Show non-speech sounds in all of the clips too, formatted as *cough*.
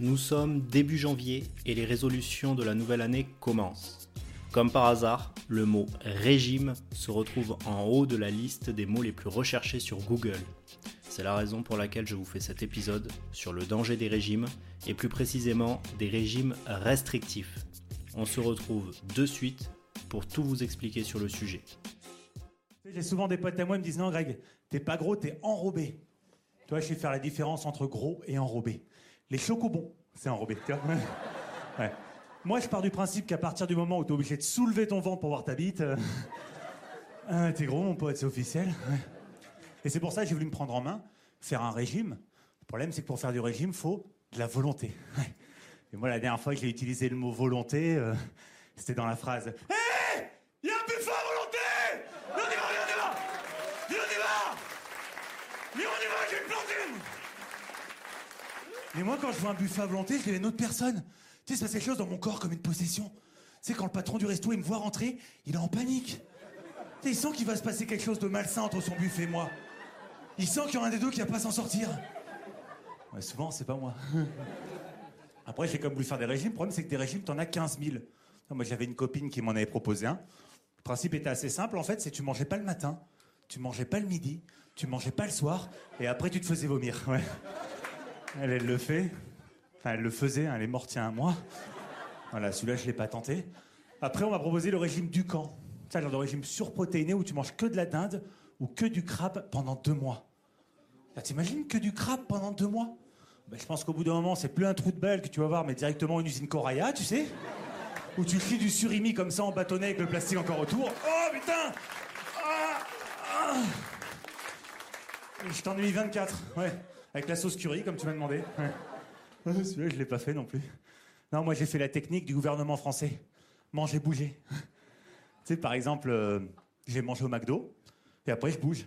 Nous sommes début janvier et les résolutions de la nouvelle année commencent. Comme par hasard, le mot régime se retrouve en haut de la liste des mots les plus recherchés sur Google. C'est la raison pour laquelle je vous fais cet épisode sur le danger des régimes et plus précisément des régimes restrictifs. On se retrouve de suite pour tout vous expliquer sur le sujet. J'ai souvent des potes à moi qui me disent non Greg, t'es pas gros, t'es enrobé. Tu vois, je sais faire la différence entre gros et enrobé. Les chocobons, c'est enrobé. *laughs* Moi, je pars du principe qu'à partir du moment où tu es obligé de soulever ton ventre pour voir ta bite, euh, *laughs* euh, t'es gros, mon pote, c'est officiel. Et c'est pour ça que j'ai voulu me prendre en main, faire un régime. Le problème, c'est que pour faire du régime, faut de la volonté. Et moi, la dernière fois que j'ai utilisé le mot volonté, euh, c'était dans la phrase Il y a un buffet à volonté Viens, on y va, viens, on y va Viens, on y va Viens, on y va, j'ai une plantine Mais moi, quand je vois un buffet à volonté, je dirais une autre personne. Tu sais, ça fait quelque chose dans mon corps comme une possession. Tu sais, quand le patron du resto, il me voit rentrer, il est en panique. Tu sais, il sent qu'il va se passer quelque chose de malsain entre son buffet et moi. Il sent qu'il y en a un des deux qui va pas s'en sortir. Ouais, souvent, c'est pas moi. *laughs* Après, j'ai comme voulu faire des régimes. Le problème, c'est que des régimes, t'en as 15 000. Moi, j'avais une copine qui m'en avait proposé un. Le principe était assez simple, en fait, c'est tu mangeais pas le matin, tu mangeais pas le midi, tu mangeais pas le soir, et après, tu te faisais vomir. *laughs* Ouais. Elle, le fait. Enfin, elle le faisait, hein, elle est morte il y a un mois. Voilà, celui-là, je l'ai pas tenté. Après, on m'a proposé le régime du camp. Ça, genre de régime surprotéiné où tu manges que de la dinde ou que du crabe pendant deux mois. T'imagines que du crabe pendant deux mois? Ben, Je pense qu'au bout d'un moment, c'est plus un trou de balle que tu vas voir, mais directement une usine Coraya, tu sais? Où tu cries du surimi comme ça en bâtonnet avec le plastique encore autour. Oh putain ah, ah. Je t'en ai mis 24, ouais. Avec la sauce curry, comme tu m'as demandé. *laughs* Celui-là, je l'ai pas fait non plus. Non, moi j'ai fait la technique du gouvernement français. Manger, bouger. *laughs* tu sais, par exemple, euh, j'ai mangé au McDo, et après je bouge.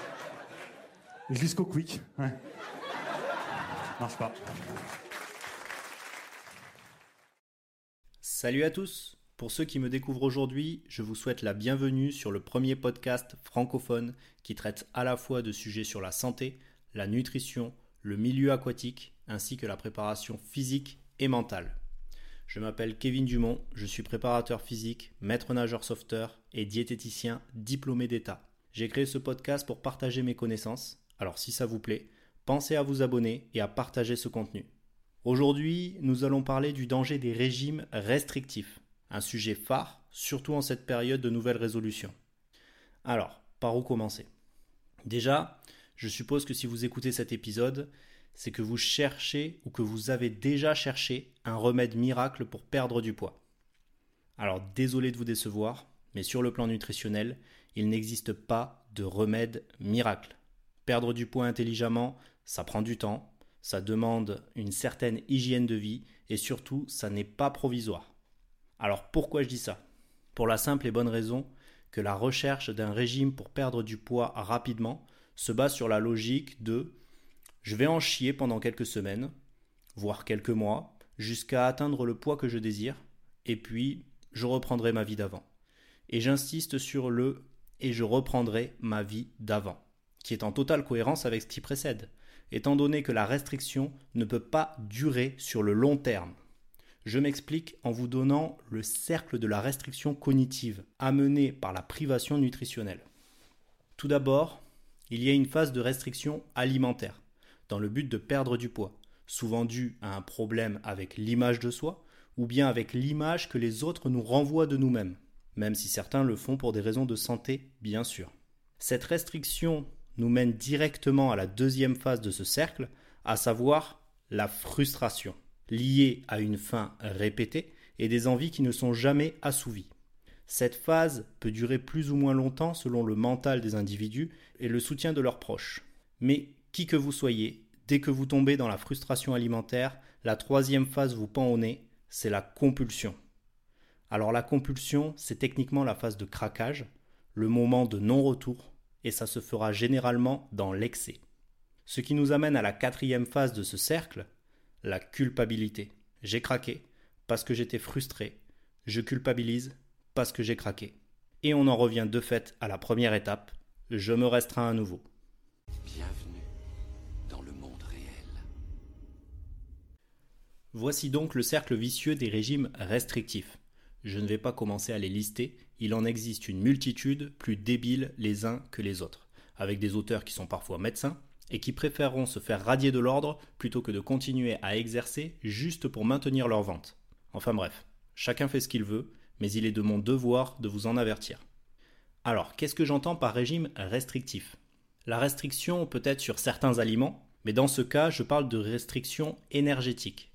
*laughs* Jusqu'au quick. Ouais. Marche pas. Salut à tous Pour ceux qui me découvrent aujourd'hui, je vous souhaite la bienvenue sur le premier podcast francophone qui traite à la fois de sujets sur la santé, la nutrition, le milieu aquatique, ainsi que la préparation physique et mentale. Je m'appelle Kevin Dumont, je suis préparateur physique, maître nageur sauveteur et diététicien diplômé d'État. J'ai créé ce podcast pour partager mes connaissances, alors si ça vous plaît, pensez à vous abonner et à partager ce contenu. Aujourd'hui, nous allons parler du danger des régimes restrictifs, un sujet phare, surtout en cette période de nouvelles résolutions. Alors, par où commencer? Déjà, je suppose que si vous écoutez cet épisode, c'est que vous cherchez ou que vous avez déjà cherché un remède miracle pour perdre du poids. Alors désolé de vous décevoir, mais sur le plan nutritionnel, il n'existe pas de remède miracle. Perdre du poids intelligemment, ça prend du temps, ça demande une certaine hygiène de vie et surtout, ça n'est pas provisoire. Alors pourquoi je dis ça? Pour la simple et bonne raison que la recherche d'un régime pour perdre du poids rapidement se base sur la logique de je vais en chier pendant quelques semaines, voire quelques mois, jusqu'à atteindre le poids que je désire, et puis je reprendrai ma vie d'avant. Et j'insiste sur le et je reprendrai ma vie d'avant, qui est en totale cohérence avec ce qui précède, étant donné que la restriction ne peut pas durer sur le long terme. Je m'explique en vous donnant le cercle de la restriction cognitive amené par la privation nutritionnelle. Tout d'abord, il y a une phase de restriction alimentaire, dans le but de perdre du poids, souvent dû à un problème avec l'image de soi, ou bien avec l'image que les autres nous renvoient de nous-mêmes, même si certains le font pour des raisons de santé, bien sûr. Cette restriction nous mène directement à la deuxième phase de ce cercle, à savoir la frustration, liée à une faim répétée et des envies qui ne sont jamais assouvies. Cette phase peut durer plus ou moins longtemps selon le mental des individus et le soutien de leurs proches. Mais qui que vous soyez, dès que vous tombez dans la frustration alimentaire, la troisième phase vous pend au nez, c'est la compulsion. Alors la compulsion, c'est techniquement la phase de craquage, le moment de non-retour, et ça se fera généralement dans l'excès. Ce qui nous amène à la quatrième phase de ce cercle, la culpabilité. J'ai craqué parce que j'étais frustré. Je culpabilise parce que j'ai craqué. Et on en revient de fait à la première étape, je me restreins à nouveau. Bienvenue dans le monde réel. Voici donc le cercle vicieux des régimes restrictifs. Je ne vais pas commencer à les lister, il en existe une multitude, plus débiles les uns que les autres, avec des auteurs qui sont parfois médecins et qui préféreront se faire radier de l'ordre plutôt que de continuer à exercer juste pour maintenir leur vente. Enfin bref, chacun fait ce qu'il veut, mais il est de mon devoir de vous en avertir. Alors, qu'est-ce que j'entends par régime restrictif? La restriction peut être sur certains aliments, mais dans ce cas, je parle de restriction énergétique.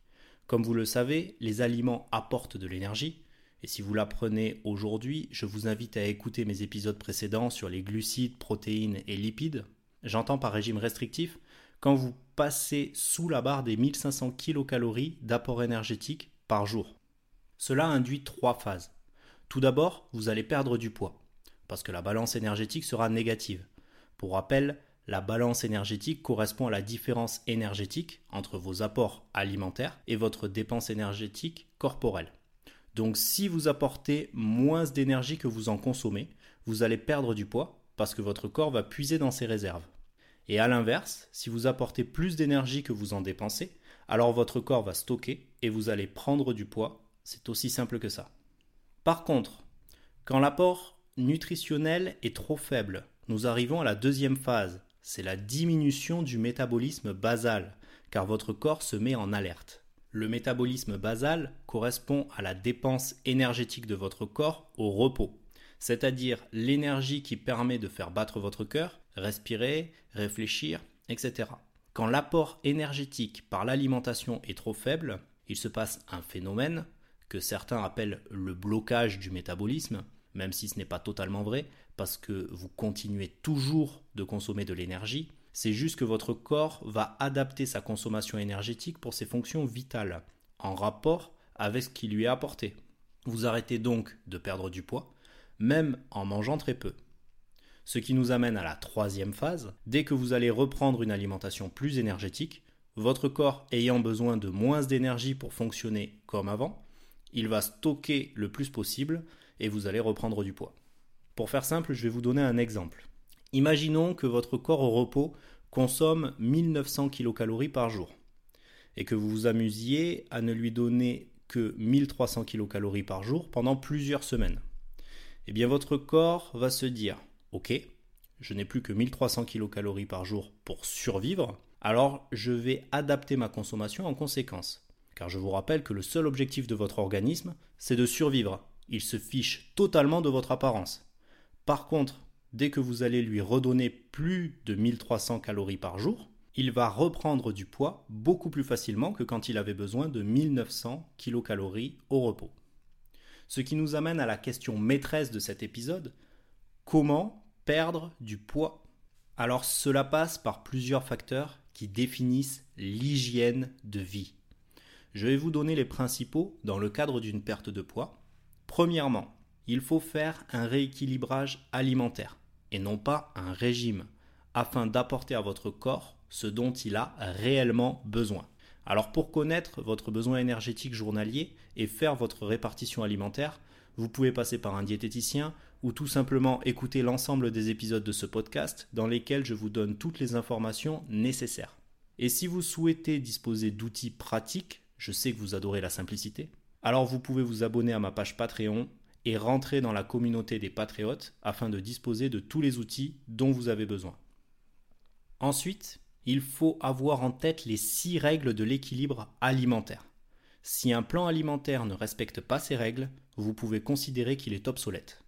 Comme vous le savez, les aliments apportent de l'énergie, et si vous l'apprenez aujourd'hui, je vous invite à écouter mes épisodes précédents sur les glucides, protéines et lipides. J'entends par régime restrictif quand vous passez sous la barre des 1500 kcal d'apport énergétique par jour. Cela induit trois phases. Tout d'abord, vous allez perdre du poids, parce que la balance énergétique sera négative. Pour rappel, la balance énergétique correspond à la différence énergétique entre vos apports alimentaires et votre dépense énergétique corporelle. Donc si vous apportez moins d'énergie que vous en consommez, vous allez perdre du poids parce que votre corps va puiser dans ses réserves. Et à l'inverse, si vous apportez plus d'énergie que vous en dépensez, alors votre corps va stocker et vous allez prendre du poids. C'est aussi simple que ça. Par contre, quand l'apport nutritionnel est trop faible, nous arrivons à la deuxième phase, c'est la diminution du métabolisme basal, car votre corps se met en alerte. Le métabolisme basal correspond à la dépense énergétique de votre corps au repos, c'est-à-dire l'énergie qui permet de faire battre votre cœur, respirer, réfléchir, etc. Quand l'apport énergétique par l'alimentation est trop faible, il se passe un phénomène que certains appellent le blocage du métabolisme, même si ce n'est pas totalement vrai, parce que vous continuez toujours de consommer de l'énergie, c'est juste que votre corps va adapter sa consommation énergétique pour ses fonctions vitales, en rapport avec ce qui lui est apporté. Vous arrêtez donc de perdre du poids, même en mangeant très peu. Ce qui nous amène à la troisième phase, dès que vous allez reprendre une alimentation plus énergétique, votre corps ayant besoin de moins d'énergie pour fonctionner comme avant, il va stocker le plus possible et vous allez reprendre du poids. Pour faire simple, je vais vous donner un exemple. Imaginons que votre corps au repos consomme 1900 kcal par jour et que vous vous amusiez à ne lui donner que 1300 kcal par jour pendant plusieurs semaines. Eh bien votre corps va se dire OK, je n'ai plus que 1300 kcal par jour pour survivre, alors je vais adapter ma consommation en conséquence. Car je vous rappelle que le seul objectif de votre organisme, c'est de survivre il se fiche totalement de votre apparence. Par contre, dès que vous allez lui redonner plus de 1300 calories par jour, il va reprendre du poids beaucoup plus facilement que quand il avait besoin de 1900 kilocalories au repos. Ce qui nous amène à la question maîtresse de cet épisode, comment perdre du poids? Alors cela passe par plusieurs facteurs qui définissent l'hygiène de vie. Je vais vous donner les principaux dans le cadre d'une perte de poids Premièrement, il faut faire un rééquilibrage alimentaire et non pas un régime afin d'apporter à votre corps ce dont il a réellement besoin. Alors pour connaître votre besoin énergétique journalier et faire votre répartition alimentaire, vous pouvez passer par un diététicien ou tout simplement écouter l'ensemble des épisodes de ce podcast dans lesquels je vous donne toutes les informations nécessaires. Et si vous souhaitez disposer d'outils pratiques, je sais que vous adorez la simplicité, alors vous pouvez vous abonner à ma page Patreon et rentrer dans la communauté des patriotes afin de disposer de tous les outils dont vous avez besoin. Ensuite, il faut avoir en tête les six règles de l'équilibre alimentaire. Si un plan alimentaire ne respecte pas ces règles, vous pouvez considérer qu'il est obsolète.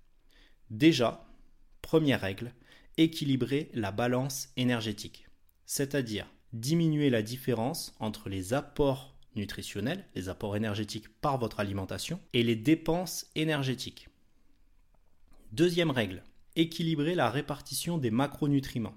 Déjà, première règle, équilibrer la balance énergétique, c'est-à-dire diminuer la différence entre les apports nutritionnels, les apports énergétiques par votre alimentation, et les dépenses énergétiques. Deuxième règle, équilibrer la répartition des macronutriments.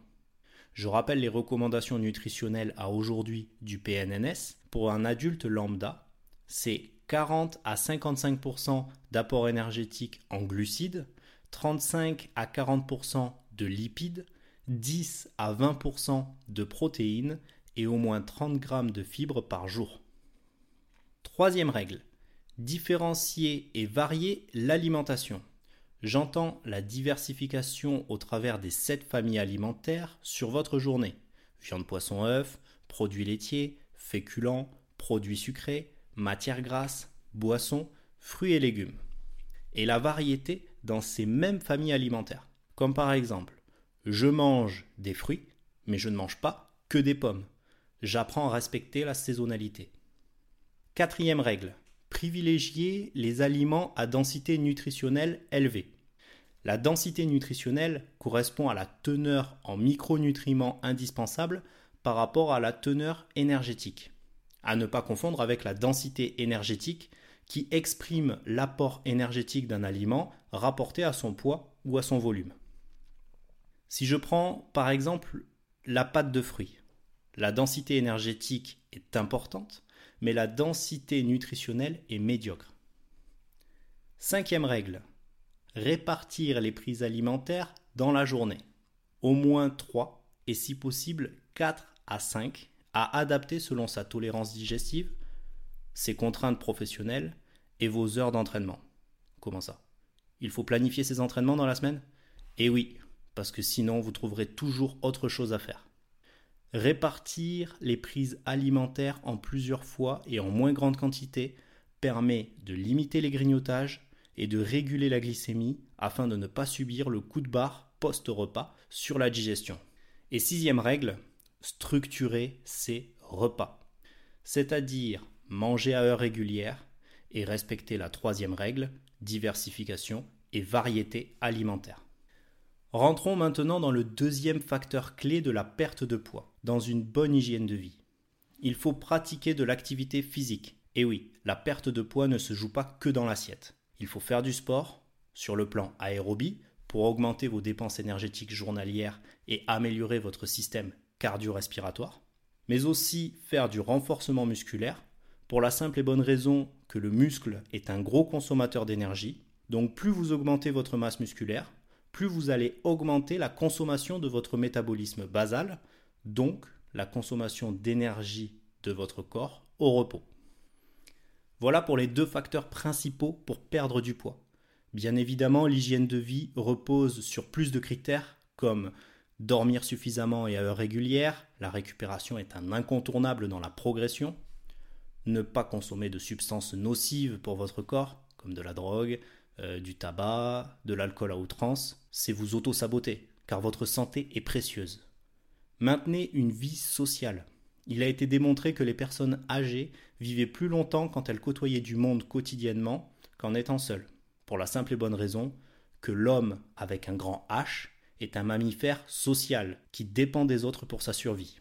Je rappelle les recommandations nutritionnelles à aujourd'hui du PNNS. Pour un adulte lambda, c'est 40 à 55% d'apport énergétique en glucides, 35 à 40% de lipides, 10 à 20% de protéines et au moins 30 g de fibres par jour. Troisième règle, différencier et varier l'alimentation. J'entends la diversification au travers des sept familles alimentaires sur votre journée. Viande, poisson, œufs, produits laitiers, féculents, produits sucrés, matières grasses, boissons, fruits et légumes. Et la variété dans ces mêmes familles alimentaires. Comme par exemple, je mange des fruits, mais je ne mange pas que des pommes. J'apprends à respecter la saisonnalité. Quatrième règle, privilégier les aliments à densité nutritionnelle élevée. La densité nutritionnelle correspond à la teneur en micronutriments indispensables par rapport à la teneur énergétique. À ne pas confondre avec la densité énergétique qui exprime l'apport énergétique d'un aliment rapporté à son poids ou à son volume. Si je prends par exemple la pâte de fruits, la densité énergétique est importante, mais la densité nutritionnelle est médiocre. Cinquième règle, répartir les prises alimentaires dans la journée. Au moins 3 et si possible 4 à 5 à adapter selon sa tolérance digestive, ses contraintes professionnelles et vos heures d'entraînement. Comment ça? Il faut planifier ses entraînements dans la semaine? Eh oui, parce que sinon vous trouverez toujours autre chose à faire. Répartir les prises alimentaires en plusieurs fois et en moins grande quantité permet de limiter les grignotages et de réguler la glycémie afin de ne pas subir le coup de barre post-repas sur la digestion. Et sixième règle, structurer ses repas. C'est-à-dire manger à heure régulière et respecter la troisième règle, diversification et variété alimentaire. Rentrons maintenant dans le deuxième facteur clé de la perte de poids, dans une bonne hygiène de vie. Il faut pratiquer de l'activité physique. Et oui, la perte de poids ne se joue pas que dans l'assiette. Il faut faire du sport, sur le plan aérobie, pour augmenter vos dépenses énergétiques journalières et améliorer votre système cardio-respiratoire, mais aussi faire du renforcement musculaire, pour la simple et bonne raison que le muscle est un gros consommateur d'énergie. Donc plus vous augmentez votre masse musculaire, plus vous allez augmenter la consommation de votre métabolisme basal, donc la consommation d'énergie de votre corps au repos. Voilà pour les deux facteurs principaux pour perdre du poids. Bien évidemment, l'hygiène de vie repose sur plus de critères comme dormir suffisamment et à heure régulière, la récupération est un incontournable dans la progression, ne pas consommer de substances nocives pour votre corps, comme de la drogue, euh, du tabac, de l'alcool à outrance, c'est vous auto-saboter, car votre santé est précieuse. Maintenez une vie sociale. Il a été démontré que les personnes âgées vivaient plus longtemps quand elles côtoyaient du monde quotidiennement qu'en étant seules, pour la simple et bonne raison que l'homme avec un grand H est un mammifère social qui dépend des autres pour sa survie.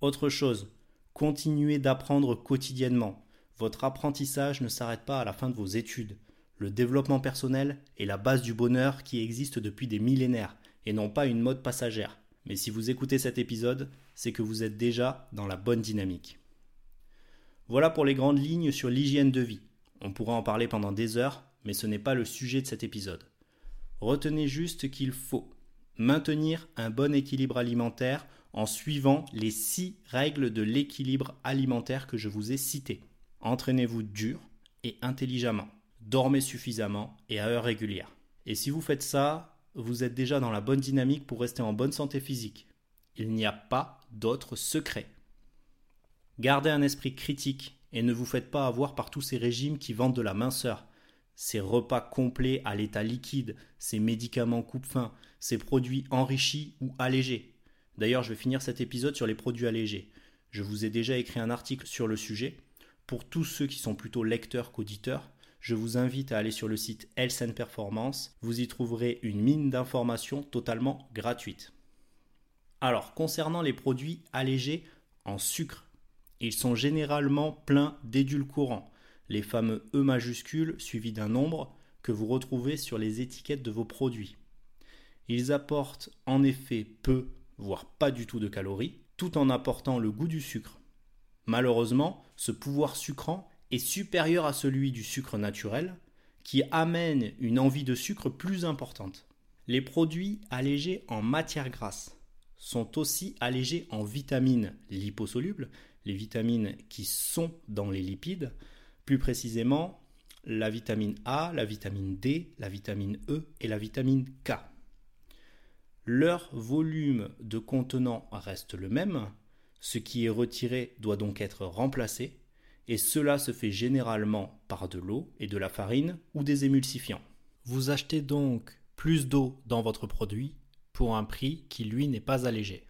Autre chose, continuez d'apprendre quotidiennement. Votre apprentissage ne s'arrête pas à la fin de vos études. Le développement personnel est la base du bonheur qui existe depuis des millénaires et non pas une mode passagère. Mais si vous écoutez cet épisode, c'est que vous êtes déjà dans la bonne dynamique. Voilà pour les grandes lignes sur l'hygiène de vie. On pourra en parler pendant des heures, mais ce n'est pas le sujet de cet épisode. Retenez juste qu'il faut maintenir un bon équilibre alimentaire en suivant les six règles de l'équilibre alimentaire que je vous ai citées. Entraînez-vous dur et intelligemment dormez suffisamment et à heure régulière. Et si vous faites ça, vous êtes déjà dans la bonne dynamique pour rester en bonne santé physique. Il n'y a pas d'autre secret. Gardez un esprit critique et ne vous faites pas avoir par tous ces régimes qui vendent de la minceur, ces repas complets à l'état liquide, ces médicaments coupe-faim, ces produits enrichis ou allégés. D'ailleurs, je vais finir cet épisode sur les produits allégés. Je vous ai déjà écrit un article sur le sujet. Pour tous ceux qui sont plutôt lecteurs qu'auditeurs, je vous invite à aller sur le site Health Performance. Vous y trouverez une mine d'informations totalement gratuite. Alors, concernant les produits allégés en sucre, ils sont généralement pleins d'édulcorants, les fameux E majuscules suivis d'un nombre que vous retrouvez sur les étiquettes de vos produits. Ils apportent en effet peu, voire pas du tout de calories, tout en apportant le goût du sucre. Malheureusement, ce pouvoir sucrant est supérieur à celui du sucre naturel, qui amène une envie de sucre plus importante. Les produits allégés en matière grasse sont aussi allégés en vitamines liposolubles, les vitamines qui sont dans les lipides, plus précisément la vitamine A, la vitamine D, la vitamine E et la vitamine K. Leur volume de contenant reste le même, ce qui est retiré doit donc être remplacé, et cela se fait généralement par de l'eau et de la farine ou des émulsifiants. Vous achetez donc plus d'eau dans votre produit pour un prix qui lui n'est pas allégé.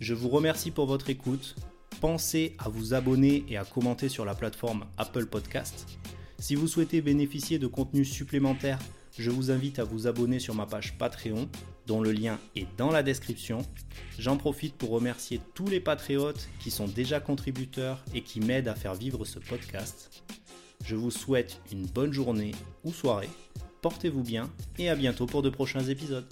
Je vous remercie pour votre écoute. Pensez à vous abonner et à commenter sur la plateforme Apple Podcast. Si vous souhaitez bénéficier de contenus supplémentaires, je vous invite à vous abonner sur ma page Patreon, dont le lien est dans la description. J'en profite pour remercier tous les patriotes qui sont déjà contributeurs et qui m'aident à faire vivre ce podcast. Je vous souhaite une bonne journée ou soirée, portez-vous bien et à bientôt pour de prochains épisodes.